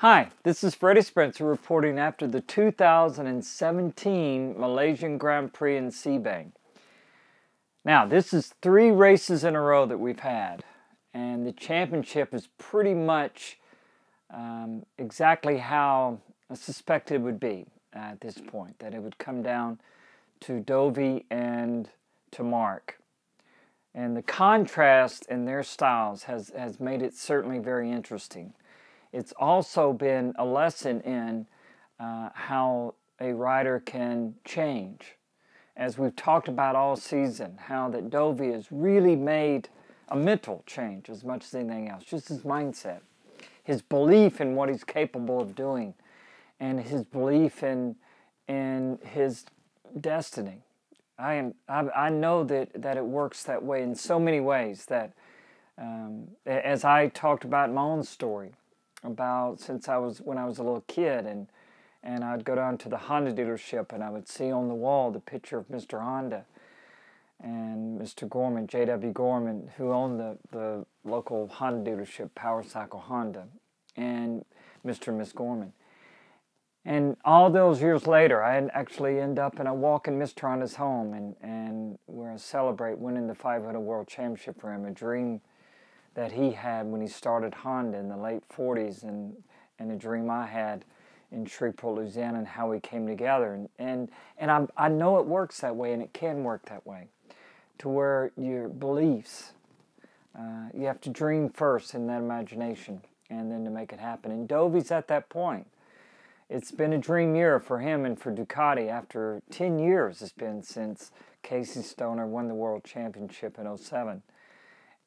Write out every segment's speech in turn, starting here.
Hi, this is Freddie Spencer reporting after the 2017 Malaysian Grand Prix in Sepang. Now, this is three races in a row that we've had, and the championship is pretty much um, exactly how I suspected it would be at this point, that it would come down to Dovi and to Marc. And the contrast in their styles has, has made it certainly very interesting it's also been a lesson in uh, how a rider can change. As we've talked about all season, how that Dovi has really made a mental change as much as anything else, just his mindset, his belief in what he's capable of doing, and his belief in in his destiny. I am I, I know that that it works that way in so many ways that um, as I talked about my own story, about since I was when I was a little kid and and I'd go down to the Honda dealership and I would see on the wall the picture of Mr. Honda and Mr. Gorman, J.W. Gorman, who owned the, the local Honda dealership, Power Cycle Honda, and Mr. and Miss Gorman. And all those years later, I actually end up and I walk in Mr. Honda's home and, and where I celebrate winning the 500 World Championship for him, a dream that he had when he started Honda in the late 40s and, and a dream I had in Shreveport, Louisiana, and how we came together. And, and, and i I know it works that way, and it can work that way, to where your beliefs, uh, you have to dream first in that imagination and then to make it happen. And Dovi's at that point. It's been a dream year for him and for Ducati after 10 years it's been since Casey Stoner won the World Championship in 07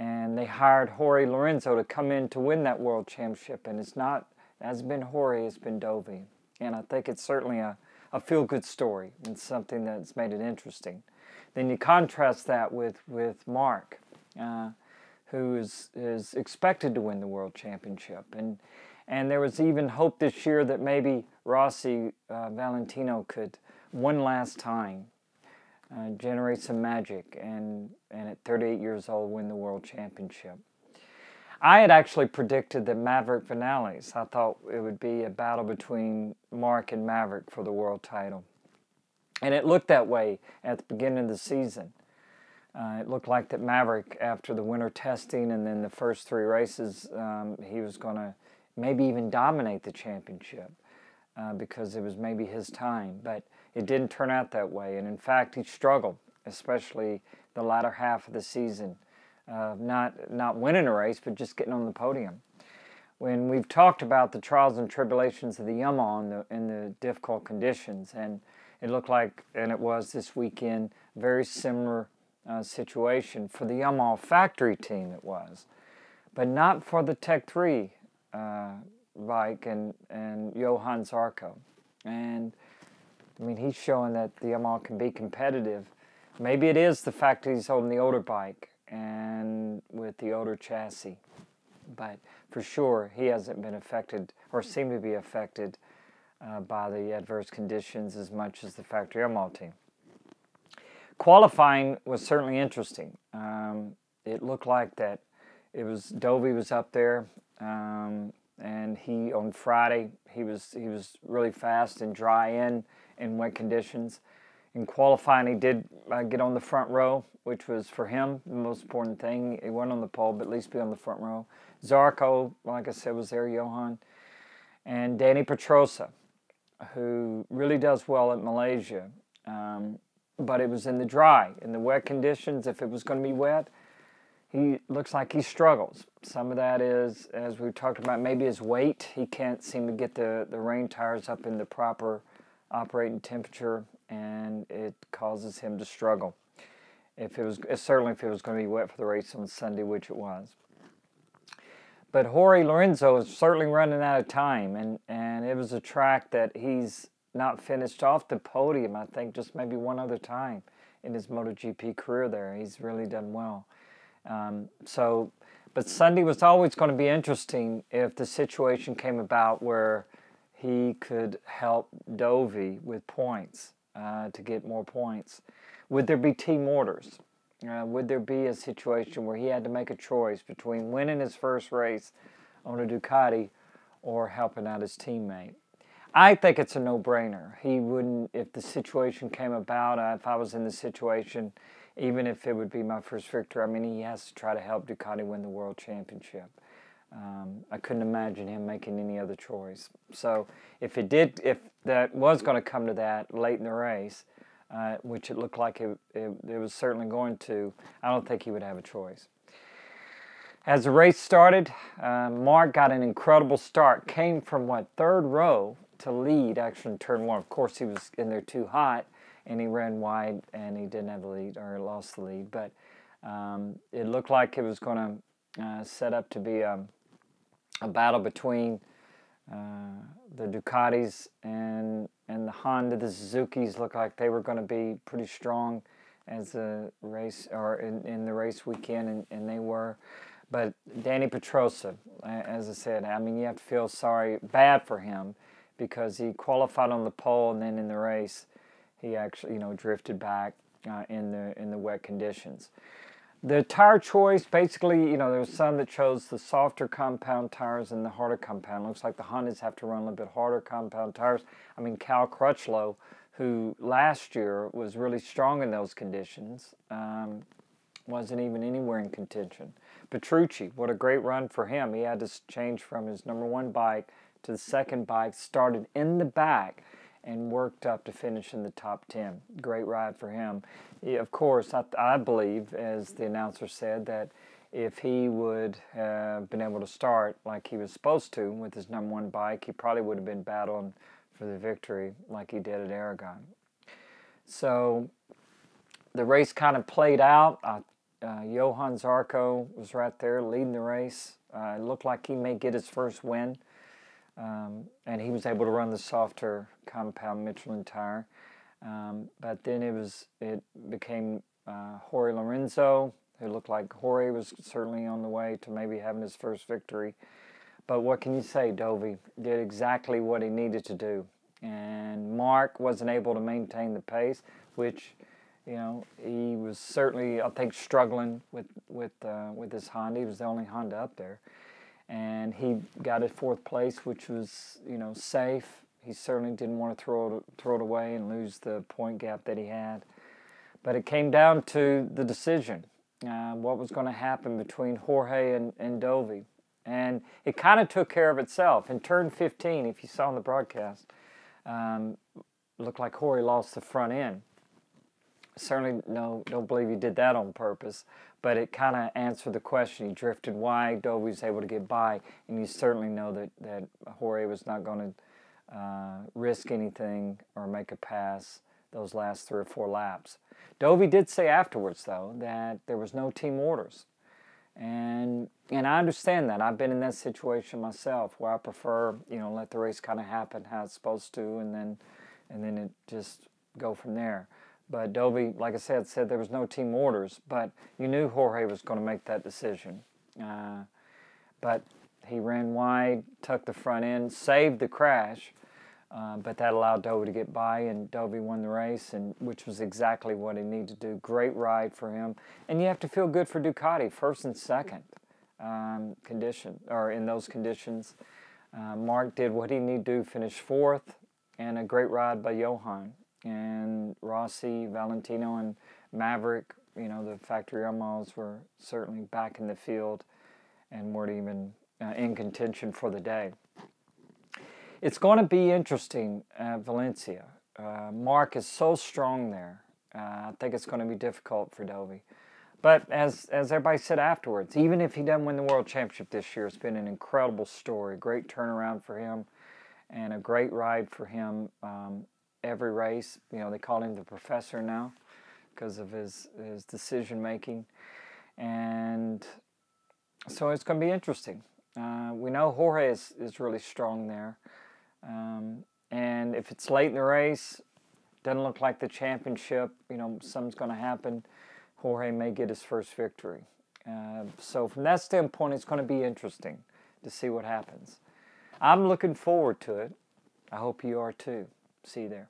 and they hired Jorge Lorenzo to come in to win that world championship. And it's not, it hasn't been Jorge, it's been Dovi. And I think it's certainly a, a feel good story and something that's made it interesting. Then you contrast that with, with Marc, uh, who is, is expected to win the world championship. And, and there was even hope this year that maybe Rossi uh, Valentino could one last time uh, generate some magic and, and at 38 years old win the world championship. I had actually predicted the Maverick Viñales. I thought it would be a battle between Marc and Maverick for the world title. And it looked that way at the beginning of the season. Uh, it looked like that Maverick, after the winter testing and then the first three races, um, he was going to maybe even dominate the championship uh, because it was maybe his time. But it didn't turn out that way. And in fact, he struggled, especially the latter half of the season, uh, not, not winning a race, but just getting on the podium. When we've talked about the trials and tribulations of the Yamaha in the, the difficult conditions, and it looked like, and it was this weekend, very similar uh, situation for the Yamaha factory team, it was, but not for the Tech 3 bike and, and Johann Zarco. And I mean, he's showing that the Yamaha can be competitive. Maybe it is the fact that he's holding the older bike and with the older chassis. But for sure, he hasn't been affected or seemed to be affected uh, by the adverse conditions as much as the factory Yamaha team. Qualifying was certainly interesting. Um, it looked like that it was Dovi was up there, um, and he on Friday he was he was really fast and dry in in wet conditions. In qualifying, he did uh, get on the front row, which was for him the most important thing. He went on the pole, but at least be on the front row. Zarco, like I said, was there, Johann. And Dani Pedrosa, who really does well at Malaysia. Um, but it was in the dry, in the wet conditions. If it was going to be wet, he looks like he struggles. Some of that is, as we talked about, maybe his weight. He can't seem to get the, the rain tires up in the proper operating temperature, and it causes him to struggle. If it was certainly if it was going to be wet for the race on Sunday, which it was. But Jorge Lorenzo is certainly running out of time, and, and it was a track that he's not finished off the podium. I think just maybe one other time in his MotoGP career. There, he's really done well. Um, so, but Sunday was always going to be interesting if the situation came about where he could help Dovi with points uh, to get more points. Would there be team orders? Uh, would there be a situation where he had to make a choice between winning his first race on a Ducati or helping out his teammate. I think it's a no-brainer. He wouldn't, if the situation came about, uh, if I was in the situation, even if it would be my first victory, I mean, he has to try to help Ducati win the world championship. Um, I couldn't imagine him making any other choice. So if it did, if that was going to come to that late in the race, uh, which it looked like it, it, it was certainly going to, I don't think he would have a choice. As the race started, uh, Marc got an incredible start. Came from what third row to lead actually in turn one. Of course, he was in there too hot, and he ran wide, and he didn't have the lead or lost the lead. But um, it looked like it was going to uh, set up to be a, a battle between uh, the Ducatis and and the Honda. The Suzuki's looked like they were going to be pretty strong as the race or in, in the race weekend, and, and they were. But Dani Pedrosa, as I said, I mean, you have to feel sorry, bad for him because he qualified on the pole and then in the race he actually you know drifted back uh, in the in the wet conditions. The tire choice basically you know there was some that chose the softer compound tires and the harder compound. Looks like the Hondas have to run a little bit harder compound tires. I mean Cal Crutchlow, who last year was really strong in those conditions, um, wasn't even anywhere in contention. Petrucci, what a great run for him. He had to change from his number one bike to the second bike, started in the back, and worked up to finish in the top 10. Great ride for him. He, of course, I, I believe, as the announcer said, that if he would have been able to start like he was supposed to with his number one bike, he probably would have been battling for the victory like he did at Aragon. So the race kind of played out. Uh, uh, Johann Zarco was right there leading the race. Uh, it looked like he may get his first win. Um, and he was able to run the softer compound Michelin tire. Um, but then it was it became uh, Jorge Lorenzo, who looked like Jorge was certainly on the way to maybe having his first victory. But what can you say? Dovi did exactly what he needed to do, and Marc wasn't able to maintain the pace, which you know he was certainly I think struggling with with uh, with his Honda. He was the only Honda up there and he got a fourth place, which was you know safe. He certainly didn't want to throw it, throw it away and lose the point gap that he had. But it came down to the decision, uh, what was going to happen between Jorge and, and Dovi. And it kind of took care of itself. In turn 15, if you saw in the broadcast, um, looked like Jorge lost the front end certainly no, don't believe he did that on purpose, but it kind of answered the question. He drifted wide, Dovi was able to get by, and you certainly know that, that Jorge was not going to uh, risk anything or make a pass those last three or four laps. Dovi did say afterwards, though, that there was no team orders. And and I understand that. I've been in that situation myself where I prefer, you know, let the race kind of happen how it's supposed to and then and then it just go from there. But Dovi, like I said, said there was no team orders, but you knew Jorge was going to make that decision. Uh, but he ran wide, tucked the front end, saved the crash, uh, but that allowed Dovi to get by, and Dovi won the race, and which was exactly what he needed to do. Great ride for him, and you have to feel good for Ducati, first and second um, condition or in those conditions. Uh, Marc did what he needed to do, finish fourth, and a great ride by Johann and Rossi, Valentino, and Maverick, you know, the factory Yamahas were certainly back in the field and weren't even uh, in contention for the day. It's going to be interesting at Valencia. Uh, Marc is so strong there. Uh, I think it's going to be difficult for Dovi. But as, as everybody said afterwards, even if he doesn't win the World Championship this year, it's been an incredible story. Great turnaround for him and a great ride for him um, every race. You know, they call him the professor now because of his, his decision making. And so it's going to be interesting. Uh, we know Jorge is, is really strong there. Um, and if it's late in the race, doesn't look like the championship, you know, something's going to happen. Jorge may get his first victory. Uh, so from that standpoint, it's going to be interesting to see what happens. I'm looking forward to it. I hope you are too. See you there.